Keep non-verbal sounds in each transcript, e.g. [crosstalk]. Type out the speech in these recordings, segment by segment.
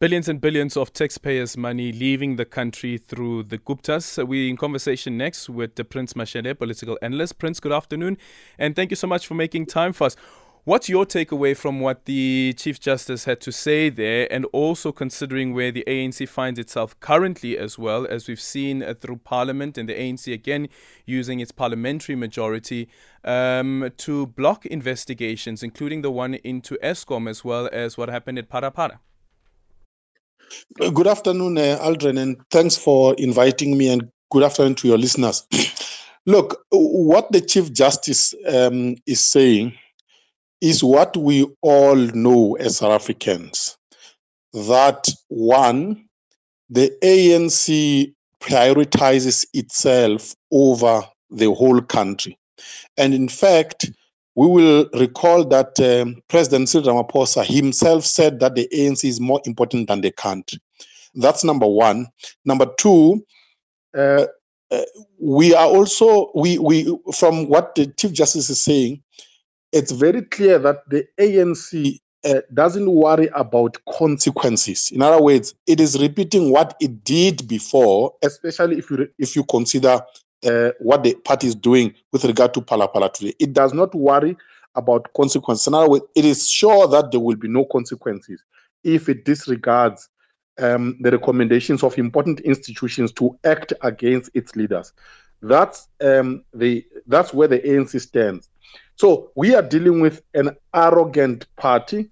Billions and billions of taxpayers' money leaving the country through the Guptas. We're in conversation next with the Prince Mashele, political analyst. Prince, good afternoon, and thank you so much for making time for us. What's your takeaway from what the Chief Justice had to say there, and also considering where the ANC finds itself currently, as well as we've seen uh, through Parliament and the ANC again using its parliamentary majority um, to block investigations, including the one into Eskom, as well as what happened at Phala-Phala? Good afternoon, uh, Aldrin, and thanks for inviting me, and good afternoon to your listeners. [clears throat] Look, what the Chief Justice um, is saying is what we all know as South Africans that one, the ANC prioritizes itself over the whole country. And in fact, we will recall that um, President Cyril Ramaphosa himself said that the ANC is more important than the country. That's number one. Number two, uh, uh, we are also we we from what the Chief Justice is saying, it's very clear that the ANC uh, doesn't worry about consequences. In other words, it is repeating what it did before, especially if you if you consider uh, what the party is doing with regard to Phala-Phala today. It does not worry about consequences. In other words, it is sure that there will be no consequences if it disregards um, the recommendations of important institutions to act against its leaders. That's um, the that's where the ANC stands. So we are dealing with an arrogant party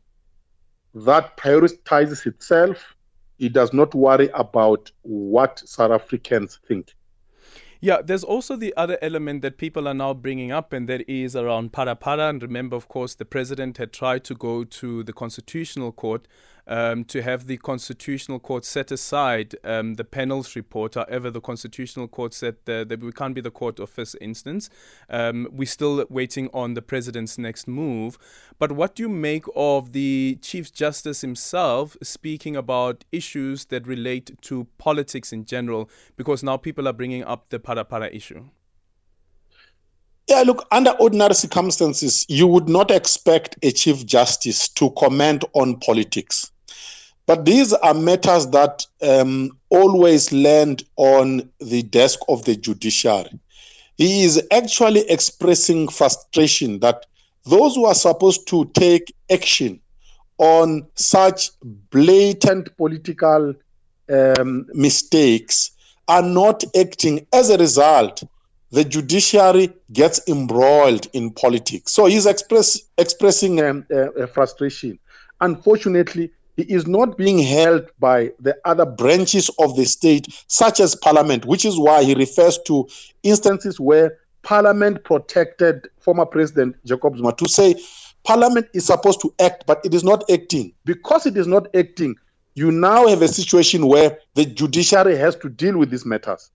that prioritizes itself. It does not worry about what South Africans think. Yeah, there's also the other element that people are now bringing up, and that is around Phala-Phala. And remember, of course, the president had tried to go to the Constitutional Court um, to have the Constitutional Court set aside um, the panel's report. However, the Constitutional Court said that, that we can't be the court of first instance. Um, we're still waiting on the president's next move. But what do you make of the Chief Justice himself speaking about issues that relate to politics in general? Because now people are bringing up the Phala-Phala issue. Yeah, look, under ordinary circumstances, you would not expect a Chief Justice to comment on politics. But these are matters that um, always land on the desk of the judiciary. He is actually expressing frustration that those who are supposed to take action on such blatant political um, mistakes are not acting. As a result, the judiciary gets embroiled in politics. So he's express, expressing um, uh, frustration. Unfortunately, he is not being held by the other branches of the state, such as parliament, which is why he refers to instances where parliament protected former president Jacob Zuma to say parliament is supposed to act, but it is not acting. Because it is not acting, you now have a situation where the judiciary has to deal with these matters.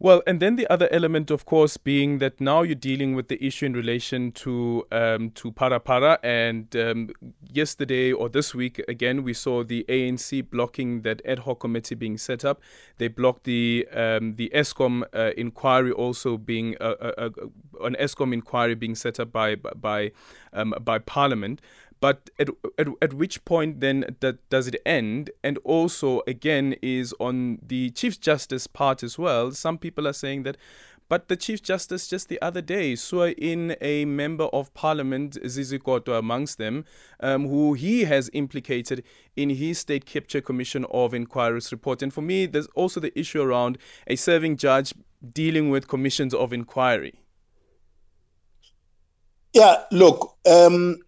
Well, and then the other element, of course, being that now you're dealing with the issue in relation to um, to Phala-Phala, and um, yesterday or this week again, we saw the ANC blocking that ad hoc committee being set up. They blocked the um, the Eskom uh, inquiry also being uh, uh, uh an Eskom inquiry being set up by by um, by Parliament. But at, at, at which point then that does it end? And also, again, is on the Chief Justice part as well. Some people are saying that but the Chief Justice just the other day saw in a member of Parliament, Zizi Kodwa amongst them, um, who he has implicated in his State Capture Commission of Inquiries report. And for me, there's also the issue around a serving judge dealing with commissions of inquiry. Yeah, look, um,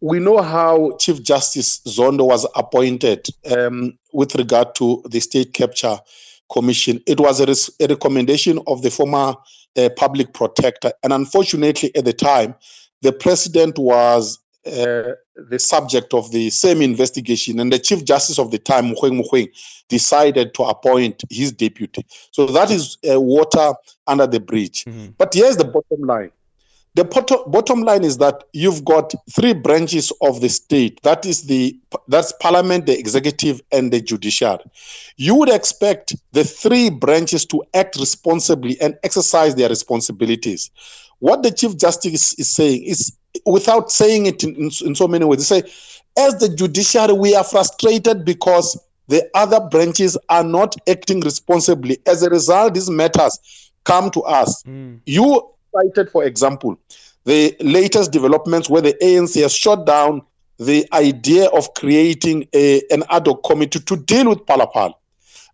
we know how Chief Justice Zondo was appointed um, with regard to the State Capture Commission. It was a, res- a recommendation of the former uh, public protector. And unfortunately, at the time, the president was uh, the subject of the same investigation, and the Chief Justice of the time, Mogoeng Mogoeng, decided to appoint his deputy. So that is uh, water under the bridge. Mm-hmm. But here's the bottom line the bottom line is that you've got three branches of the state that is the that's parliament the executive and the judiciary you would expect the three branches to act responsibly and exercise their responsibilities what the chief justice is saying is without saying it in, in, in so many ways, they say as the judiciary, we are frustrated because the other branches are not acting responsibly. As a result, these matters come to us. Mm. You cited, for example, the latest developments where the ANC has shut down the idea of creating a, an ad hoc committee to deal with Phala.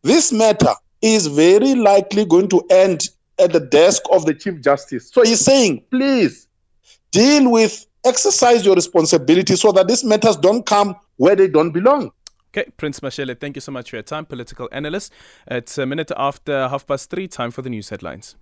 This matter is very likely going to end at the desk of the Chief Justice. So he's saying, please deal with, exercise your responsibility so that these matters don't come where they don't belong. Okay, Prince Mashele, thank you so much for your time, political analyst. It's a minute after half past three, time for the news headlines.